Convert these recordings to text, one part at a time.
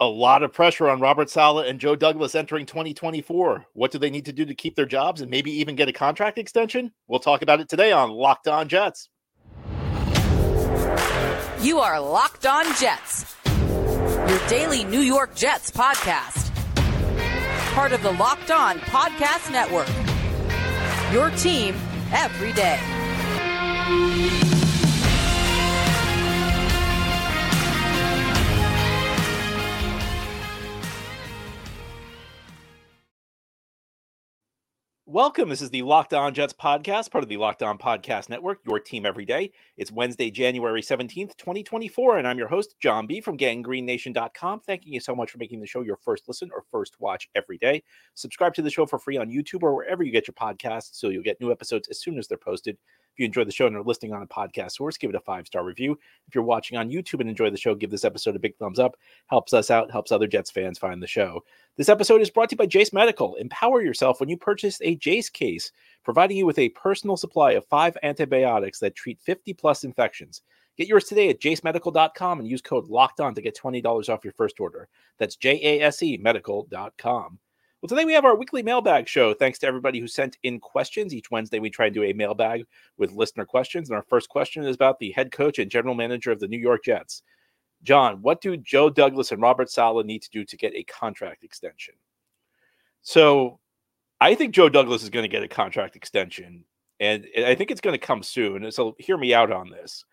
a lot of pressure on Robert Saleh and Joe Douglas entering 2024. What do they need to do to keep their jobs and maybe even get a contract extension? We'll talk about it today on Locked On Jets. You are Locked On Jets, your daily New York Jets podcast. Part of the Locked On Podcast Network. Your team every day. Welcome. This is the Locked On Jets podcast, part of the Locked On Podcast Network, your team every day. It's Wednesday, January 17th, 2024, and I'm your host, John B. from ganggreennation.com. Thanking you so much for making the show your first listen or first watch every day. Subscribe to the show for free on YouTube or wherever you get your podcasts so you'll get new episodes as soon as they're posted. If you enjoy the show and are listening on a podcast source, give it a five star review. If you're watching on YouTube and enjoy the show, give this episode a big thumbs up. Helps us out, helps other Jets fans find the show. This episode is brought to you by Jase Medical. Empower yourself when you purchase a Jase case, providing you with a personal supply of five antibiotics that treat 50 plus infections. Get yours today at jasemedical.com and use code locked on to get $20 off your first order. That's J A S E medical.com. Well, today we have our weekly mailbag show. Thanks to everybody who sent in questions. Each Wednesday we try and do a mailbag with listener questions. And our first question is about the head coach and general manager of the New York Jets. John, what do Joe Douglas and Robert Saleh need to do to get a contract extension? So I think Joe Douglas is going to get a contract extension, and I think it's going to come soon. So hear me out on this.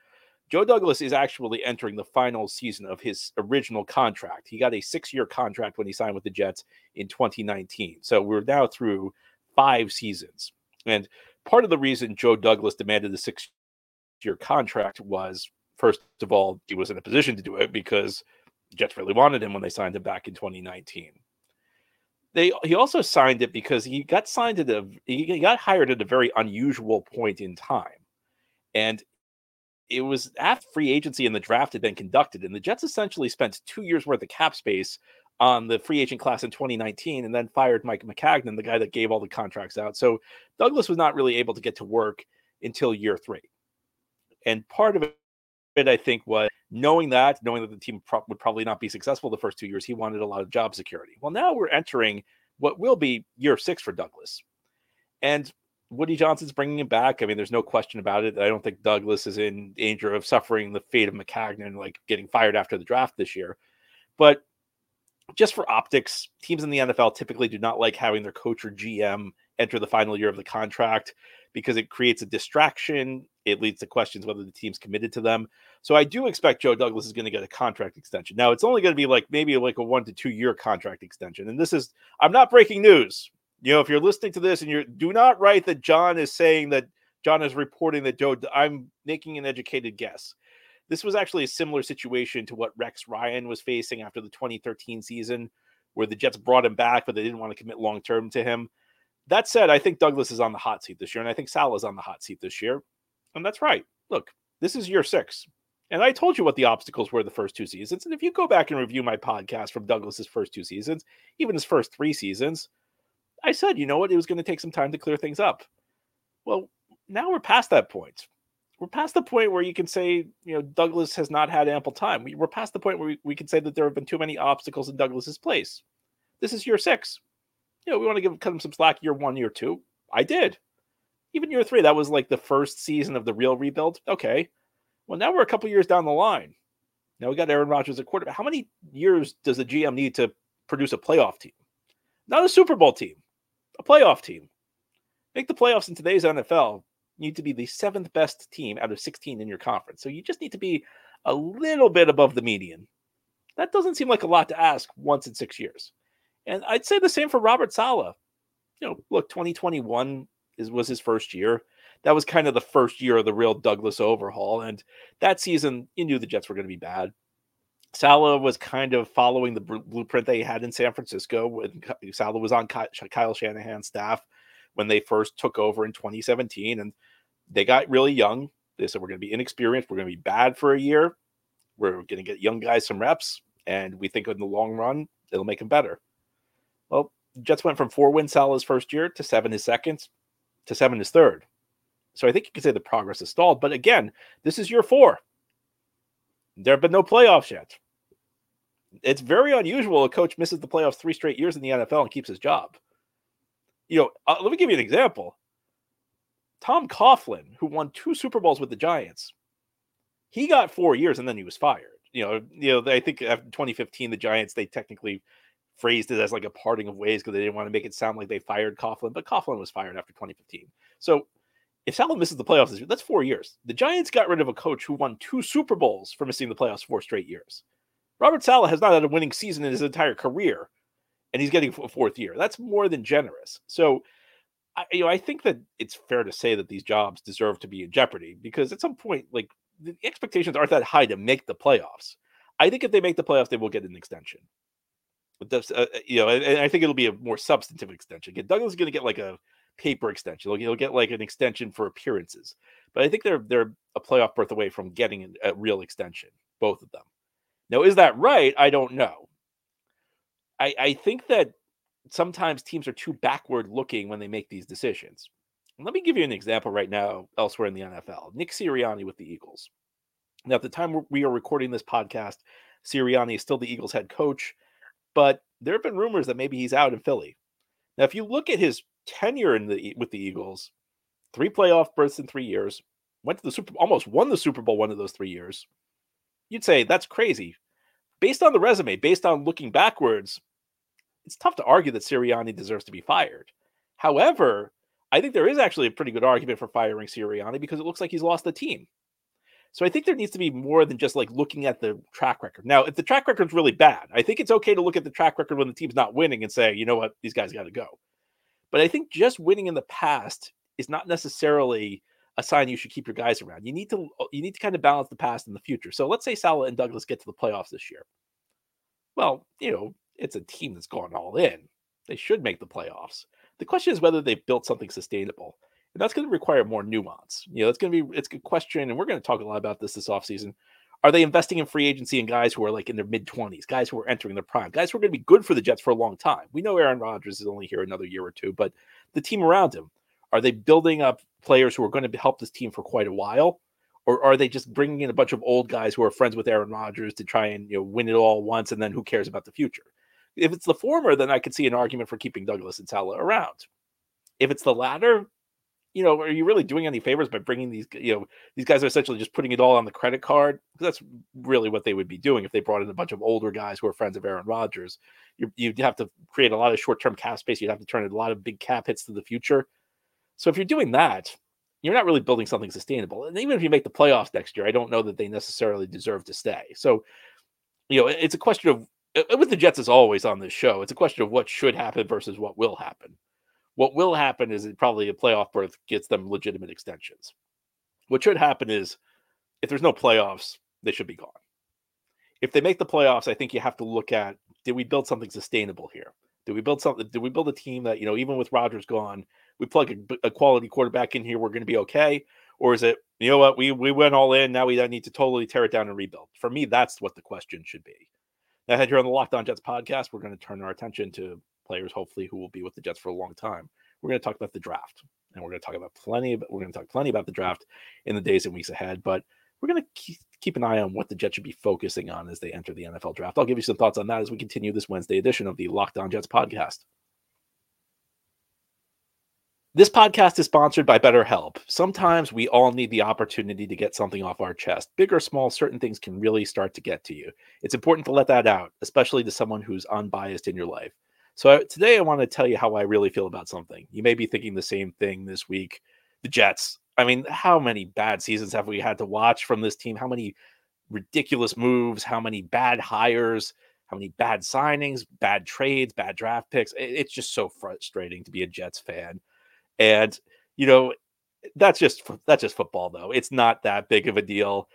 Joe Douglas is actually entering the final season of his original contract. He got a six year contract when he signed with the Jets in 2019. So we're now through five seasons. And part of the reason Joe Douglas demanded the six year contract was, first of all, he was in a position to do it because Jets really wanted him when they signed him back in 2019. They, he also signed it because he got signed at a he got hired at a very unusual point in time. And it was after free agency and the draft had been conducted, and the Jets essentially spent two years worth of cap space on the free agent class in 2019 and then fired Mike Maccagnan, the guy that gave all the contracts out. So Douglas was not really able to get to work until year three. And part of it, I think, was knowing that, knowing that the team pro- would probably not be successful the first two years, he wanted a lot of job security. Well, now we're entering what will be year six for Douglas. And Woody Johnson's bringing him back. I mean, there's no question about it. I don't think Douglas is in danger of suffering the fate of Maccagnan, like getting fired after the draft this year. But just for optics, teams in the NFL typically do not like having their coach or GM enter the final year of the contract because it creates a distraction. It leads to questions whether the team's committed to them. So I do expect Joe Douglas is going to get a contract extension. Now it's only going to be like maybe like a one to two year contract extension. And this is I'm not breaking news you know, if you're listening to this and you're do not write that John is saying that John is reporting that Joe, I'm making an educated guess. This was actually a similar situation to what Rex Ryan was facing after the 2013 season, where the Jets brought him back, but they didn't want to commit long term to him. That said, I think Douglas is on the hot seat this year, and I think Sal is on the hot seat this year. And that's right. Look, this is year six. And I told you what the obstacles were the first two seasons. And if you go back and review my podcast from Douglas's first two seasons, even his first three seasons, I said, you know what, it was going to take some time to clear things up. Well, now we're past that point. We're past the point where you can say, you know, Douglas has not had ample time. We, are past the point where we, we can say that there have been too many obstacles in Douglas's place. This is year six. You know, we want to give cut him some slack year one, year two. I did. Even year three, that was like the first season of the real rebuild. Okay. Well, now we're a couple years down the line. Now we got Aaron Rodgers at quarterback. How many years does the GM need to produce a playoff team? Not a Super Bowl team a playoff team. Make the playoffs in today's NFL. Need to be the seventh best team out of 16 in your conference. So you just need to be a little bit above the median. That doesn't seem like a lot to ask once in six years. And I'd say the same for Robert Saleh. You know, look, 2021 is, was his first year. That was kind of the first year of the real Douglas overhaul. And that season, you knew the Jets were going to be bad. Saleh was kind of following the blueprint they had in San Francisco when Saleh was on Kyle Shanahan's staff when they first took over in 2017. And they got really young. They said, We're going to be inexperienced. We're going to be bad for a year. We're going to get young guys some reps. And we think in the long run, it'll make them better. Well, Jets went from four wins Saleh's first year to seven his second to seven his third. So I think you could say the progress is stalled. But again, this is year four. There have been no playoffs yet. It's very unusual a coach misses the playoffs three straight years in the NFL and keeps his job. You know, uh, let me give you an example. Tom Coughlin, who won two Super Bowls with the Giants, he got four years and then he was fired. You know, you know, I think after 2015, the Giants they technically phrased it as like a parting of ways because they didn't want to make it sound like they fired Coughlin, but Coughlin was fired after 2015. So if Saleh misses the playoffs this year, that's four years. The Giants got rid of a coach who won two Super Bowls for missing the playoffs four straight years. Robert Saleh has not had a winning season in his entire career, and he's getting a fourth year. That's more than generous. So, I, you know, I think that it's fair to say that these jobs deserve to be in jeopardy because at some point, like the expectations aren't that high to make the playoffs. I think if they make the playoffs, they will get an extension. But that's, uh, uh, you know, and I think it'll be a more substantive extension. Douglas is going to get like a paper extension. He'll, he'll, get like an extension for appearances. But I think they're they're a playoff berth away from getting a real extension, both of them. Now, is that right? I don't know. I, I think that sometimes teams are too backward looking when they make these decisions. Let me give you an example right now elsewhere in the NFL. Nick Sirianni with the Eagles. Now, at the time we are recording this podcast, Sirianni is still the Eagles head coach, but there have been rumors that maybe he's out in Philly. Now, if you look at his tenure in the with the Eagles, three playoff berths in three years, went to the Super almost won the Super Bowl one of those three years. You'd say that's crazy. Based on the resume, based on looking backwards, it's tough to argue that Sirianni deserves to be fired. However, I think there is actually a pretty good argument for firing Sirianni because it looks like he's lost the team. So I think there needs to be more than just like looking at the track record. Now, if the track record's really bad, I think it's okay to look at the track record when the team's not winning and say, you know what, these guys got to go. But I think just winning in the past is not necessarily a sign you should keep your guys around. You need to uh, you need to kind of balance the past and the future. So let's say Saleh and Douglas get to the playoffs this year. Well, you know, it's a team that's gone all in. They should make the playoffs. The question is whether they've built something sustainable. And that's going to require more nuance. You know, it's going to be it's a question, and we're going to talk a lot about this this offseason. Are they investing in free agency and guys who are like in their mid 20s, guys who are entering their prime, guys who are going to be good for the Jets for a long time? We know Aaron Rodgers is only here another year or two, but the team around him, are they building up players who are going to help this team for quite a while? Or are they just bringing in a bunch of old guys who are friends with Aaron Rodgers to try and you know win it all once and then who cares about the future? If it's the former, then I could see an argument for keeping Douglas and Saleh around. If it's the latter, you know, are you really doing any favors by bringing these, you know, these guys are essentially just putting it all on the credit card? Because that's really what they would be doing if they brought in a bunch of older guys who are friends of Aaron Rodgers. You, would have to create a lot of short term cap space. You'd have to turn a lot of big cap hits to the future. So if you're doing that, you're not really building something sustainable. And even if you make the playoffs next year, I don't know that they necessarily deserve to stay. So, you know, it's a question of with the Jets as always on this show, it's a question of what should happen versus what will happen. What will happen is probably a playoff berth gets them legitimate extensions. What should happen is if there's no playoffs, they should be gone. If they make the playoffs, I think you have to look at did we build something sustainable here? Did we build something? Did we build a team that, you know, even with Rodgers gone, we plug a, a quality quarterback in here, we're going to be okay? Or is it, you know what, we we went all in, now we need to totally tear it down and rebuild? For me, that's what the question should be. Now, ahead here on the Locked On Jets podcast, we're going to turn our attention to players, hopefully, who will be with the Jets for a long time. We're going to talk about the draft, and we're going to talk about plenty. Of, we're going to talk plenty about the draft in the days and weeks ahead. But we're going to keep, an eye on what the Jets should be focusing on as they enter the NFL draft. I'll give you some thoughts on that as we continue this Wednesday edition of the Locked On Jets podcast. This podcast is sponsored by BetterHelp. Sometimes we all need the opportunity to get something off our chest. Big or small, certain things can really start to get to you. It's important to let that out, especially to someone who's unbiased in your life. So today I want to tell you how I really feel about something. You may be thinking the same thing this week. The Jets. I mean, how many bad seasons have we had to watch from this team? How many ridiculous moves? How many bad hires? How many bad signings, bad trades, bad draft picks? It's just so frustrating to be a Jets fan. And you know, that's just that's just football though. It's not that big of a deal.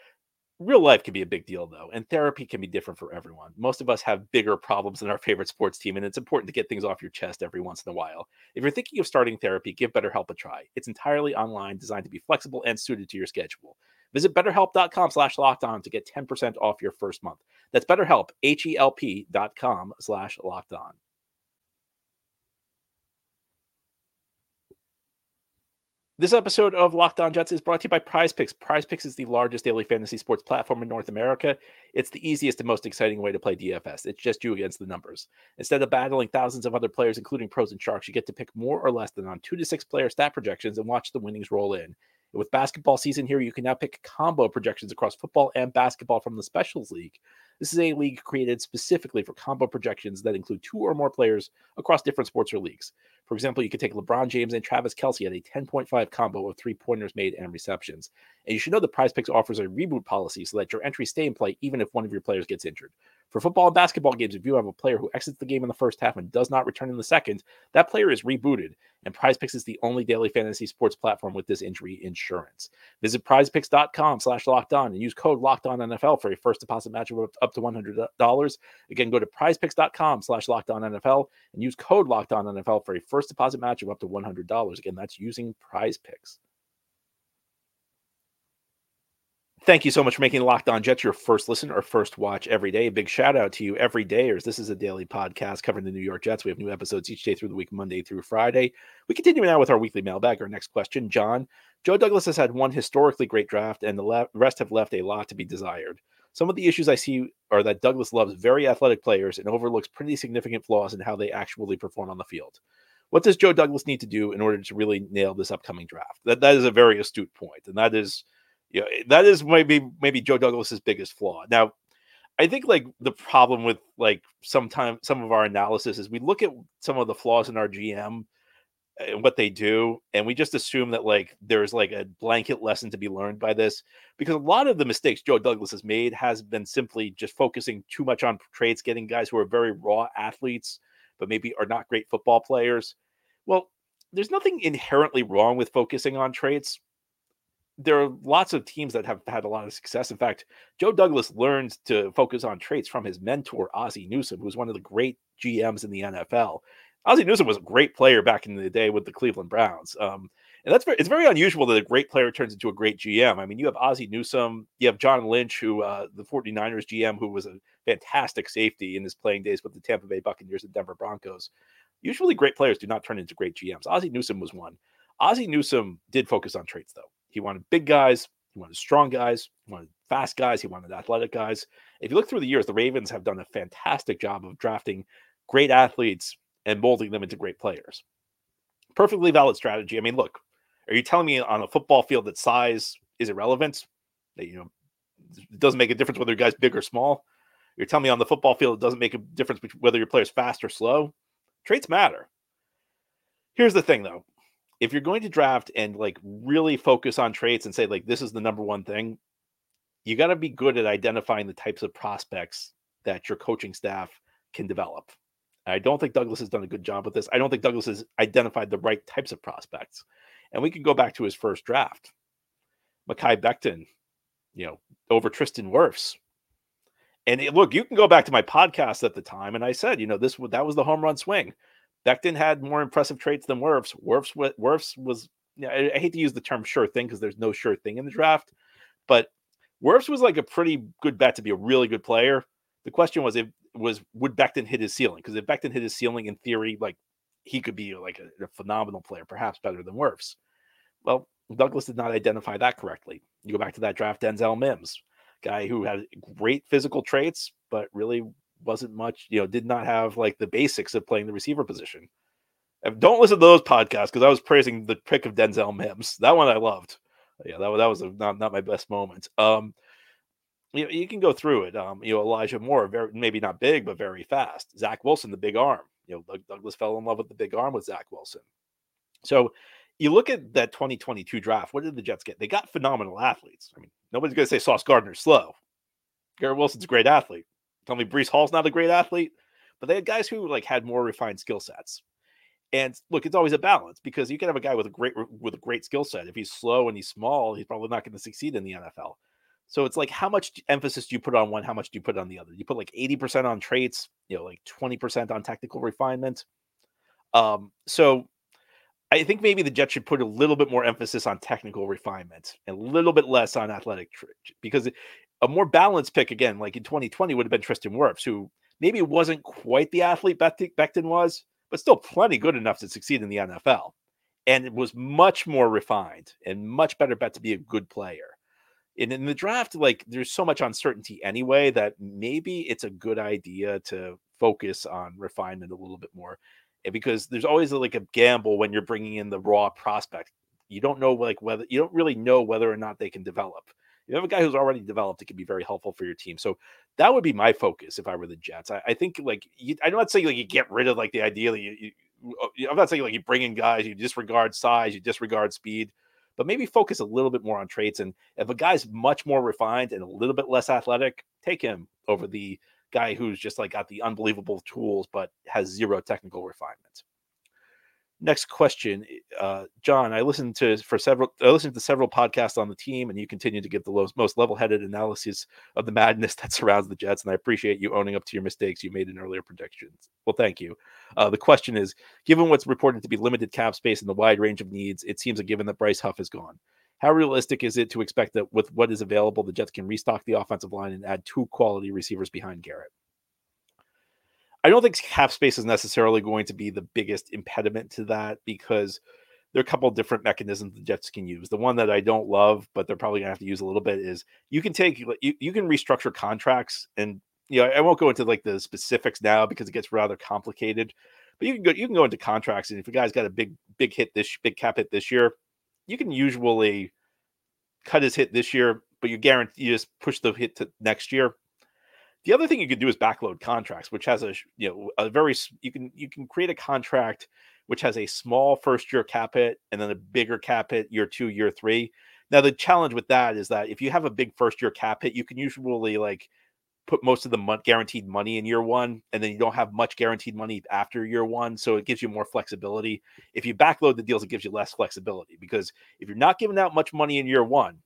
Real life can be a big deal though, and therapy can be different for everyone. Most of us have bigger problems than our favorite sports team, and it's important to get things off your chest every once in a while. If you're thinking of starting therapy, give BetterHelp a try. It's entirely online, designed to be flexible and suited to your schedule. Visit betterhelp.com slash locked on to get 10% off your first month. That's betterhelp, H-E-L-P dot com slash locked This episode of Locked On Jets is brought to you by PrizePicks. Prize Picks is the largest daily fantasy sports platform in North America. It's the easiest and most exciting way to play DFS. It's just you against the numbers. Instead of battling thousands of other players, including pros and sharks, you get to pick more or less than on two to six player stat projections and watch the winnings roll in. With basketball season here, you can now pick combo projections across football and basketball from the Specials League. This is a league created specifically for combo projections that include two or more players across different sports or leagues. For example, you could take LeBron James and Travis Kelce at a 10.5 combo of three pointers made and receptions. And you should know the PrizePicks offers a reboot policy so that your entries stay in play even if one of your players gets injured. For football and basketball games, if you have a player who exits the game in the first half and does not return in the second, that player is rebooted. And PrizePicks is the only daily fantasy sports platform with this injury insurance. Visit prizepicks.com slash locked on and use code locked on NFL for a first deposit match of up to $100. Again, go to prizepicks.com slash locked on NFL and use code locked on NFL for a first deposit match of up to $100. Again, that's using PrizePicks. Thank you so much for making Locked On Jets your first listen or first watch every day. A big shout out to you every dayers. This is a daily podcast covering the New York Jets. We have new episodes each day through the week, Monday through Friday. We continue now with our weekly mailbag. Our next question, John. Joe Douglas has had one historically great draft, and the le- rest have left a lot to be desired. Some of the issues I see are that Douglas loves very athletic players and overlooks pretty significant flaws in how they actually perform on the field. What does Joe Douglas need to do in order to really nail this upcoming draft? That that is a very astute point, and that is you know, eh, that is maybe maybe Joe Douglas's biggest flaw. Now, I think like the problem with like sometimes some of our analysis is we look at some of the flaws in our GM and what they do, and we just assume that like there's like a blanket lesson to be learned by this because a lot of the mistakes Joe Douglas has made has been simply just focusing too much on traits, getting guys who are very raw athletes, but maybe are not great football players. Well, there's nothing inherently wrong with focusing on traits there are lots of teams that have had a lot of success. In fact, Joe Douglas learned to focus on traits from his mentor, Ozzie Newsome, who was one of the great GMs in the NFL. Ozzie Newsome was a great player back in the day with the Cleveland Browns. Um, and that's very, it's very unusual that a great player turns into a great GM. I mean, you have Ozzie Newsome, you have John Lynch, who uh, the 49ers GM, who was a fantastic safety in his playing days with the Tampa Bay Buccaneers and Denver Broncos. Usually, great players do not turn into great GMs. Ozzie Newsome was one. Ozzie Newsome did focus on traits, though. He wanted big guys, he wanted strong guys, he wanted fast guys, he wanted athletic guys. If you look through the years, the Ravens have done a fantastic job of drafting great athletes and molding them into great players. Perfectly valid strategy. I mean, look, are you telling me on a football field that size is irrelevant? That you know it doesn't make a difference whether your guy's big or small. You're telling me on the football field it doesn't make a difference whether your player's fast or slow. Traits matter. Here's the thing though if you're going to draft and like really focus on traits and say like this is the number one thing, you got to be good at identifying the types of prospects that your coaching staff can develop. I don't think Douglas has done a good job with this. I don't think Douglas has identified the right types of prospects. And we can go back to his first draft. Mekhi Becton, you know, over Tristan Wirfs. And it, look, you can go back to my podcast at the time, and I said, you know, this that was the home run swing. Becton had more impressive traits than Wirfs. Werfs, Wirfs was, you know, I, I hate to use the term sure thing because there's no sure thing in the draft, but Wirfs was like a pretty good bet to be a really good player. The question was, if was would Becton hit his ceiling? Because if Becton hit his ceiling, in theory, like he could be like a, a phenomenal player, perhaps better than Wirfs. Well, Douglas did not identify that correctly. You go back to that draft, Denzel Mims, guy who had great physical traits, but really wasn't much, you know, did not have like the basics of playing the receiver position. Don't listen to those podcasts because I was praising the pick of Denzel Mims. That one I loved. Yeah, that, that was a, not, not my best moment. Um, you, know, you can go through it. Um, you know, Elijah Moore, very maybe not big, but very fast. Zach Wilson, the big arm. You know, Douglas fell in love with the big arm with Zach Wilson. So you look at that 2022 draft. What did the Jets get? They got phenomenal athletes. I mean, nobody's going to say Sauce Gardner's slow. Garrett Wilson's a great athlete. Tell me Breece Hall's not a great athlete, but they had guys who like had more refined skill sets. And look, it's always a balance because you can have a guy with a great with a great skill set. If he's slow and he's small, he's probably not going to succeed in the NFL. So it's like how much emphasis do you put on one? How much do you put on the other? You put like 80% on traits, you know, like 20% on technical refinement. Um, so I think maybe the Jets should put a little bit more emphasis on technical refinement and a little bit less on athletic because a more balanced pick again, like in 2020, would have been Tristan Wirfs, who maybe wasn't quite the athlete Becton was, but still plenty good enough to succeed in the NFL. and it was much more refined and much better bet to be a good player. And in the draft, like there's so much uncertainty anyway that maybe it's a good idea to focus on refinement a little bit more because there's always like a gamble when you're bringing in the raw prospect. You don't know like whether you don't really know whether or not they can develop. You have a guy who's already developed; it can be very helpful for your team. So that would be my focus if I were the Jets. I, I think like you, I'm not saying like you get rid of like the idea that you, oh, you, I'm not saying like you bring in guys, you disregard size, you disregard speed but maybe focus a little bit more on traits. And if a guy's much more refined and a little bit less athletic, take him over the guy who's just like got the unbelievable tools but has zero technical refinement next question, uh, John. I listened to for several. I listened to several podcasts on the team, and you continue to give the most level-headed analysis of the madness that surrounds the Jets. And I appreciate you owning up to your mistakes you made in earlier predictions. Well, thank you. Uh, the question is: Given what's reported to be limited cap space and the wide range of needs, it seems a given that Bryce Huff is gone. How realistic is it to expect that with what is available, the Jets can restock the offensive line and add two quality receivers behind Garrett? I don't think cap space is necessarily going to be the biggest impediment to that because there are a couple different mechanisms the Jets can use. The one that I don't love, but they're probably gonna have to use a little bit, is you can take you, you can restructure contracts, and you know I won't go into like the specifics now because it gets rather complicated. But you can go you can go into contracts, and if a guy's got a big big hit this big cap hit this year, you can usually cut his hit this year, but you guarantee you just push the hit to next year the other thing you could do is backload contracts, which has a you know a very you can you can create a contract which has a small first year cap hit and then a bigger cap hit year two, year three. Now the challenge with that is that if you have a big first year cap hit, you can usually like put most of the month guaranteed money in year one, and then you don't have much guaranteed money after year one. So it gives you more flexibility. If you backload the deals, it gives you less flexibility because if you're not giving out much money in year one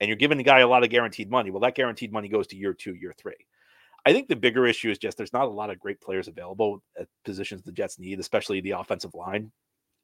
and you're giving the guy a lot of guaranteed money, well, that guaranteed money goes to year two, year three. I think the bigger issue is just there's not a lot of great players available at positions the Jets need, especially the offensive line.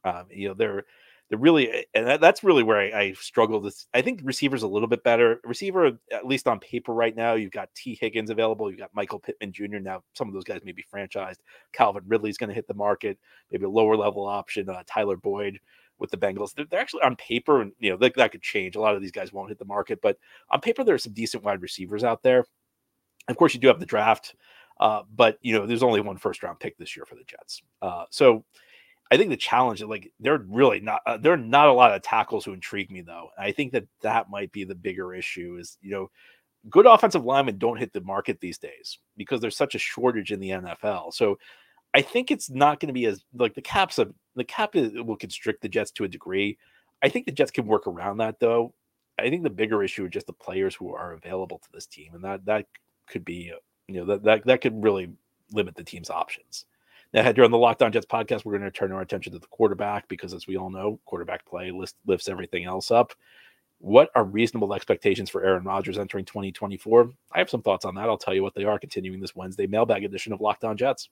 Um, you know, they're they're really, eh, and that, that's really where I, I struggle. This, I think receivers a little bit better. Receiver, at least on paper right now, you've got Tee Higgins available. You've got Michael Pittman Jr. Now, some of those guys may be franchised. Calvin Ridley's going to hit the market. Maybe a lower level option. Uh, Tyler Boyd with the Bengals. They're, they're, actually on paper, and you know that, that could change. A lot of these guys won't hit the market, but on paper, there are some decent wide receivers out there. Of course, you do have the draft, uh, but you know there's only one first round pick this year for the Jets. Uh, so I think the challenge is like they're really not uh, there are not a lot of tackles who intrigue me though. I think that that might be the bigger issue. Is you know good offensive linemen don't hit the market these days because there's such a shortage in the NFL. So I think it's not going to be as like the caps of the cap is, will constrict the Jets to a degree. I think the Jets can work around that though. I think the bigger issue is just the players who are available to this team, and that that could be, uh, you know, that that, that could really limit the team's options. Now, here on the Locked On Jets podcast, we're going to turn our attention to the quarterback because, as we all know, quarterback play list, lifts everything else up. What are reasonable expectations for Aaron Rodgers entering 2024? I have some thoughts on that. I'll tell you what they are continuing this Wednesday mailbag edition of Locked On Jets.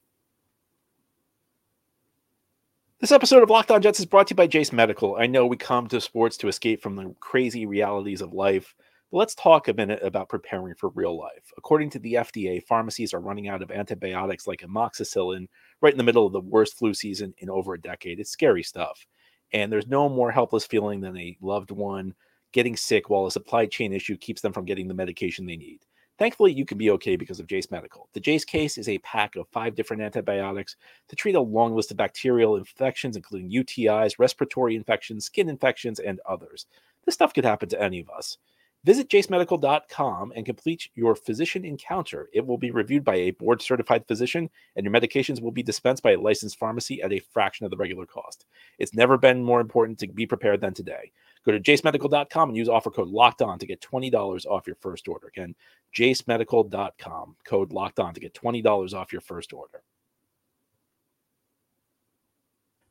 This episode of Locked On Jets is brought to you by Jase Medical. I know we come to sports to escape from the crazy realities of life Let's talk a minute about preparing for real life. According to the FDA, pharmacies are running out of antibiotics like amoxicillin right in the middle of the worst flu season in over a decade. It's scary stuff. And there's no more helpless feeling than a loved one getting sick while a supply chain issue keeps them from getting the medication they need. Thankfully, you can be okay because of Jase Medical. The Jase case is a pack of five different antibiotics to treat a long list of bacterial infections, including UTIs, respiratory infections, skin infections, and others. This stuff could happen to any of us. Visit jasemedical.com and complete your physician encounter. It will be reviewed by a board certified physician, and your medications will be dispensed by a licensed pharmacy at a fraction of the regular cost. It's never been more important to be prepared than today. Go to jasemedical.com and use offer code locked on to get $20 off your first order. Again, jasemedical.com, code locked on to get $20 off your first order.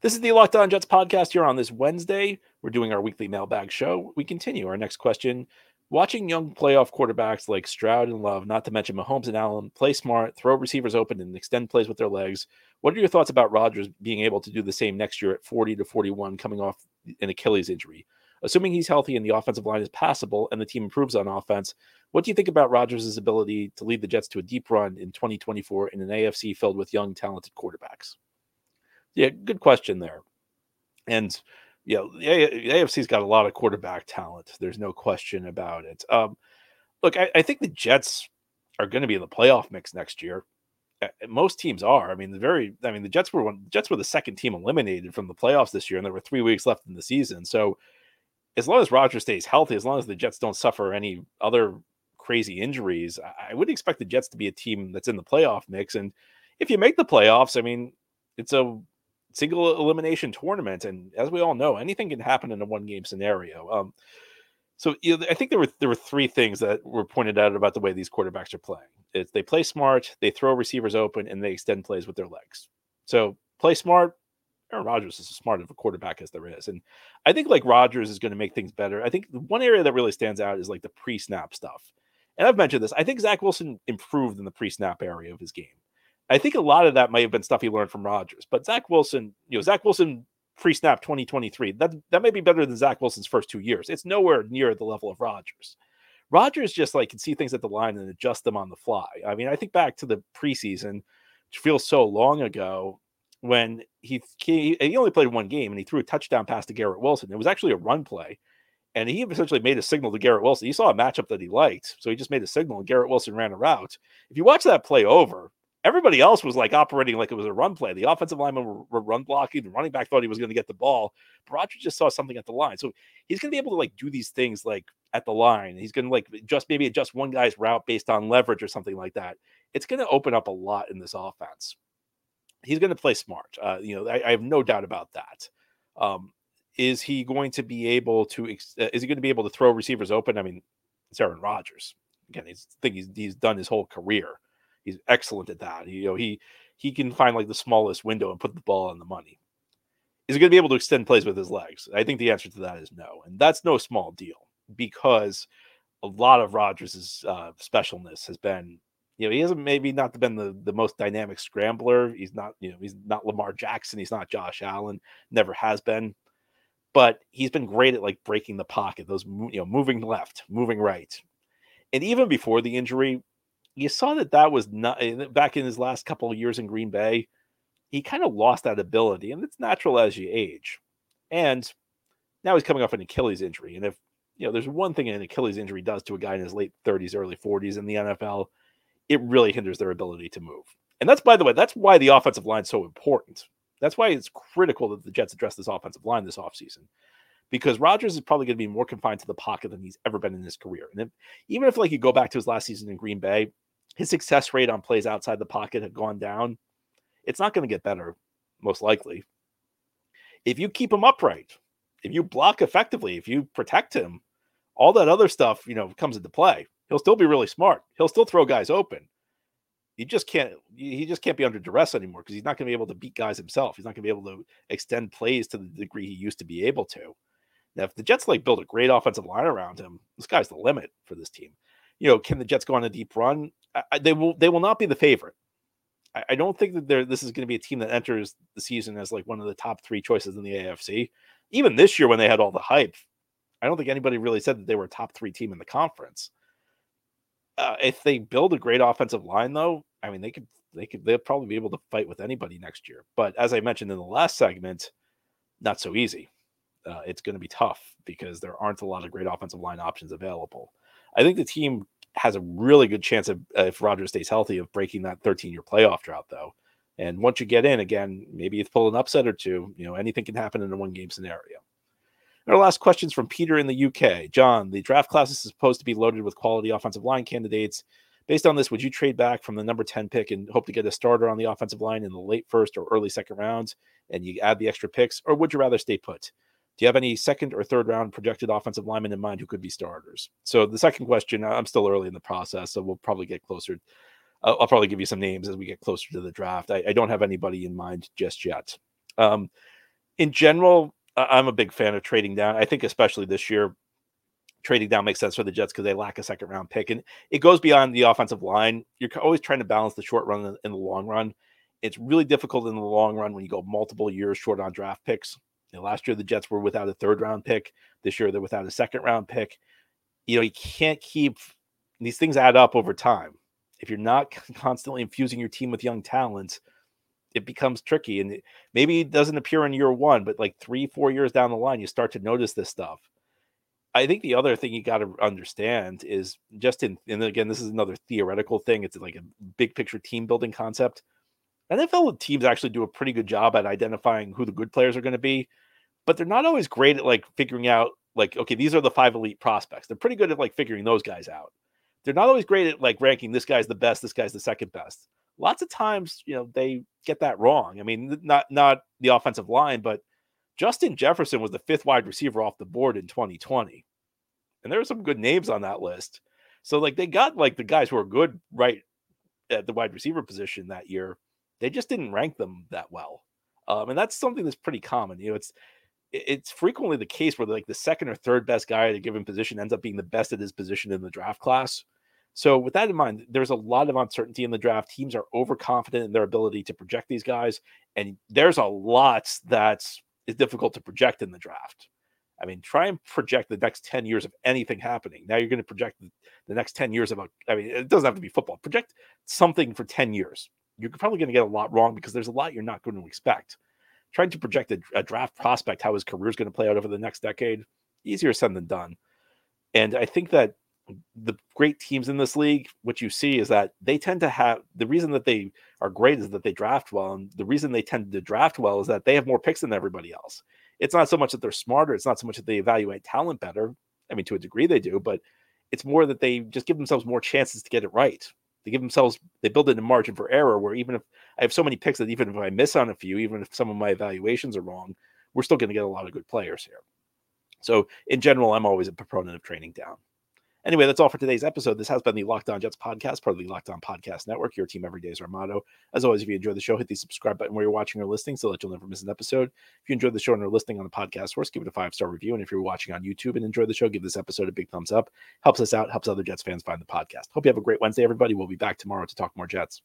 This is the Locked On Jets podcast here on this Wednesday. We're doing our weekly mailbag show. We continue. Our next question Watching young playoff quarterbacks like Stroud and Love, not to mention Mahomes and Allen, play smart, throw receivers open, and extend plays with their legs. What are your thoughts about Rodgers being able to do the same next year at 40 to 41, coming off an Achilles injury? Assuming he's healthy and the offensive line is passable and the team improves on offense, what do you think about Rodgers' ability to lead the Jets to a deep run in 2024 in an AFC filled with young, talented quarterbacks? Yeah, good question there. And Yeah, the AFC's got a lot of quarterback talent. There's no question about it. Um, look, I, I think the Jets are going to be in the playoff mix next year. Most teams are. I mean, the very. I mean, the Jets were one. Jets were the second team eliminated from the playoffs this year, and there were three weeks left in the season. So, as long as Rodgers stays healthy, as long as the Jets don't suffer any other crazy injuries, I would expect the Jets to be a team that's in the playoff mix. And if you make the playoffs, I mean, it's a single elimination tournament, and as we all know, anything can happen in a one game scenario. Um, so you know, I think there were there were three things that were pointed out about the way these quarterbacks are playing. It's they play smart, they throw receivers open, and they extend plays with their legs. So play smart. Aaron Rodgers is as smart of a quarterback as there is, and I think like Rodgers is going to make things better. I think the one area that really stands out is like the pre-snap stuff. And I've mentioned this. I think Zach Wilson improved in the pre-snap area of his game. I think a lot of that might have been stuff he learned from Rodgers. But Zach Wilson, you know, Zach Wilson pre-snap 2023, that that may be better than Zach Wilson's first two years. It's nowhere near the level of Rodgers. Rodgers just like can see things at the line and adjust them on the fly. I mean, I think back to the preseason, which feels so long ago, when he he, he only played one game and he threw a touchdown pass to Garrett Wilson. It was actually a run play. And he essentially made a signal to Garrett Wilson. He saw a matchup that he liked. So he just made a signal and Garrett Wilson ran a route. If you watch that play over, everybody else was like operating like it was a run play. The offensive linemen were, were run blocking. The running back thought he was going to get the ball. Rodgers just saw something at the line, so he's going to be able to like do these things like at the line. He's going to like just maybe adjust one guy's route based on leverage or something like that. It's going to open up a lot in this offense. He's going to play smart. Uh, you know, I, I, have no doubt about that. Um, is he going to be able to? Uh, is he going to be able to throw receivers open? I mean, it's Aaron Rodgers. Again, he's thing he's he's done his whole career. He's excellent at that. You know, he he can find like the smallest window and put the ball on the money. Is he going to be able to extend plays with his legs? I think the answer to that is no, and that's no small deal because a lot of Rodgers' uh, specialness has been, you know, he hasn't maybe not been the, the most dynamic scrambler. He's not, you know, he's not Lamar Jackson. He's not Josh Allen. Never has been, but he's been great at like breaking the pocket. Those, you know, moving left, moving right, and even before the injury, you saw that that was not eh, back in his last couple of years in Green Bay. He kind of lost that ability, and it's natural as you age. And now he's coming off an Achilles injury. And if you know, there's one thing an Achilles injury does to a guy in his late 30s, early 40s in the NFL, it really hinders their ability to move. And that's, by the way, that's why the offensive line is so important. That's why it's critical that the Jets address this offensive line this offseason because Rodgers is probably going to be more confined to the pocket than he's ever been in his career. And if, even if like you go back to his last season in Green Bay, his success rate on plays outside the pocket had gone down. It's not going to get better, most likely. If you keep him upright, if you block effectively, if you protect him, all that other stuff, you know, comes into play. He'll still be really smart. He'll still throw guys open. He just can't. He just can't be under duress anymore because he's not going to be able to beat guys himself. He's not going to be able to extend plays to the degree he used to be able to. Now, if the Jets like build a great offensive line around him, the sky's the limit for this team. You know, can the Jets go on a deep run? I, they will. They will not be the favorite. I, I don't think that they're, this is going to be a team that enters the season as like one of the top three choices in the AFC. Even this year, when they had all the hype, I don't think anybody really said that they were a top three team in the conference. Uh, if they build a great offensive line, though, I mean, they could they could they'll probably be able to fight with anybody next year. But as I mentioned in the last segment, not so easy. Uh, it's going to be tough because there aren't a lot of great offensive line options available. I think the team has a really good chance of, uh, if Rodgers stays healthy, of breaking that 13 year playoff drought, though. And once you get in again, maybe it's pull an upset or two. You know, anything can happen in a one game scenario. Our last questions from Peter in the UK. John, the draft class is supposed to be loaded with quality offensive line candidates. Based on this, would you trade back from the number 10 pick and hope to get a starter on the offensive line in the late first or early second rounds and you add the extra picks? Or would you rather stay put? Do you have any second or third round projected offensive linemen in mind who could be starters? So the second question, I'm still early in the process, so we'll probably get closer. I'll, I'll probably give you some names as we get closer to the draft. I, I don't have anybody in mind just yet. Um, in general, I'm a big fan of trading down. I think especially this year, trading down makes sense for the Jets because they lack a second round pick, and it goes beyond the offensive line. You're always trying to balance the short run and the long run. It's really difficult in the long run when you go multiple years short on draft picks. You know, last year the Jets were without a third round pick. This year they're without a second round pick. You know, you can't keep these things add up over time. If you're not constantly infusing your team with young talent, it becomes tricky. And maybe it doesn't appear in year one, but like three, four years down the line, you start to notice this stuff. I think the other thing you got to understand is just in, and again, this is another theoretical thing. It's like a big picture team building concept. NFL teams actually do a pretty good job at identifying who the good players are going to be, but they're not always great at like figuring out like okay, these are the five elite prospects. They're pretty good at like figuring those guys out. They're not always great at like ranking this guy's the best, this guy's the second best. Lots of times, you know, they get that wrong. I mean, not not the offensive line, but Justin Jefferson was the fifth wide receiver off the board in 2020. And there are some good names on that list. So like they got like the guys who are good right at the wide receiver position that year. They just didn't rank them that well. Um, and that's something that's pretty common. You know, it's it's frequently the case where like the second or third best guy at a given position ends up being the best at his position in the draft class. So with that in mind, there's a lot of uncertainty in the draft. Teams are overconfident in their ability to project these guys, and there's a lot that is difficult to project in the draft. I mean, try and project the next 10 years of anything happening. Now you're going to project the next 10 years about, I mean, it doesn't have to be football. Project something for 10 years. You're probably going to get a lot wrong because there's a lot you're not going to expect. Trying to project a, a draft prospect, how his career is going to play out over the next decade, easier said than done. And I think that the great teams in this league, what you see is that they tend to have the reason that they are great is that they draft well. And the reason they tend to draft well is that they have more picks than everybody else. It's not so much that they're smarter, it's not so much that they evaluate talent better. I mean, to a degree they do, but it's more that they just give themselves more chances to get it right. They give themselves, they build in a margin for error where even if I have so many picks that even if I miss on a few, even if some of my evaluations are wrong, we're still going to get a lot of good players here. So in general, I'm always a proponent of training down. Anyway, that's all for today's episode. This has been the Locked On Jets podcast, part of the Locked On Podcast Network. Your team every day is our motto. As always, if you enjoy the show, hit the subscribe button where you're watching or listening so that you'll never miss an episode. If you enjoyed the show and are listening on the podcast source, give it a five star review. And if you're watching on YouTube and enjoy the show, give this episode a big thumbs up. Helps us out, helps other Jets fans find the podcast. Hope you have a great Wednesday, everybody. We'll be back tomorrow to talk more Jets.